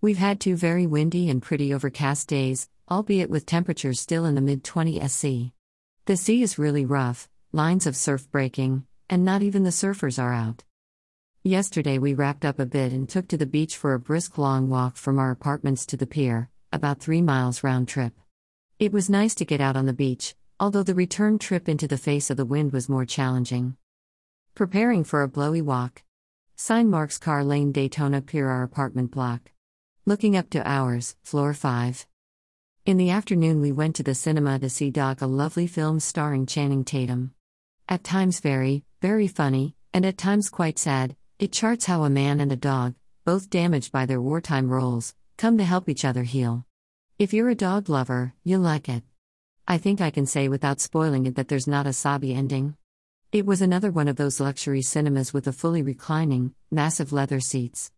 We've had two very windy and pretty overcast days, albeit with temperatures still in the mid 20 SC. The sea is really rough, lines of surf breaking, and not even the surfers are out. Yesterday we wrapped up a bit and took to the beach for a brisk long walk from our apartments to the pier, about three miles round trip. It was nice to get out on the beach, although the return trip into the face of the wind was more challenging. Preparing for a blowy walk. Sign marks Car Lane Daytona Pier, our apartment block. Looking up to ours, floor 5. In the afternoon, we went to the cinema to see Dog, a lovely film starring Channing Tatum. At times very, very funny, and at times quite sad, it charts how a man and a dog, both damaged by their wartime roles, come to help each other heal. If you're a dog lover, you'll like it. I think I can say without spoiling it that there's not a sobby ending. It was another one of those luxury cinemas with the fully reclining, massive leather seats.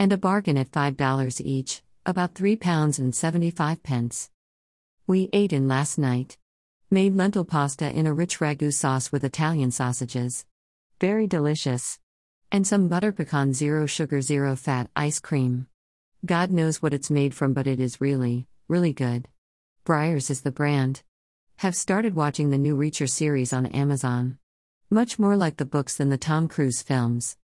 And a bargain at $5 each, about £3 and 75 pence. We ate in last night. Made lentil pasta in a rich ragu sauce with Italian sausages. Very delicious. And some butter pecan zero sugar zero fat ice cream. God knows what it's made from, but it is really, really good. Breyers is the brand. Have started watching the new Reacher series on Amazon. Much more like the books than the Tom Cruise films.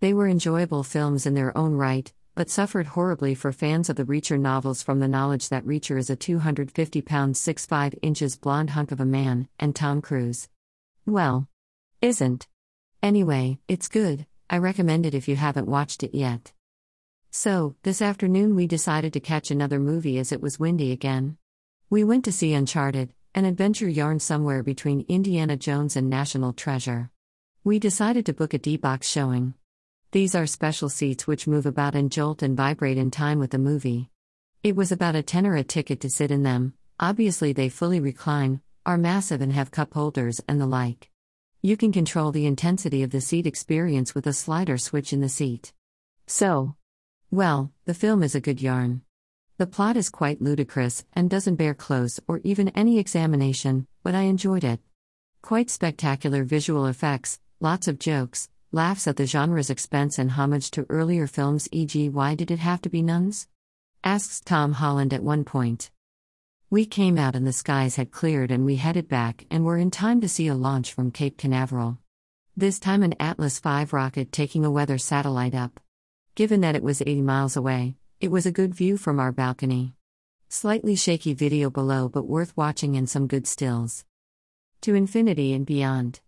They were enjoyable films in their own right, but suffered horribly for fans of the Reacher novels from the knowledge that Reacher is a 250 pound 6'5 inches blonde hunk of a man, and Tom Cruise. Well, isn't. Anyway, it's good, I recommend it if you haven't watched it yet. So, this afternoon we decided to catch another movie as it was windy again. We went to see Uncharted, an adventure yarn somewhere between Indiana Jones and National Treasure. We decided to book a D box showing. These are special seats which move about and jolt and vibrate in time with the movie. It was about a tenner a ticket to sit in them, obviously, they fully recline, are massive, and have cup holders and the like. You can control the intensity of the seat experience with a slider switch in the seat. So, well, the film is a good yarn. The plot is quite ludicrous and doesn't bear close or even any examination, but I enjoyed it. Quite spectacular visual effects, lots of jokes, laughs at the genre's expense and homage to earlier films, e.g., Why Did It Have to Be Nuns? asks Tom Holland at one point. We came out and the skies had cleared and we headed back and were in time to see a launch from Cape Canaveral. This time an Atlas V rocket taking a weather satellite up. Given that it was 80 miles away, it was a good view from our balcony. Slightly shaky video below, but worth watching and some good stills. To infinity and beyond.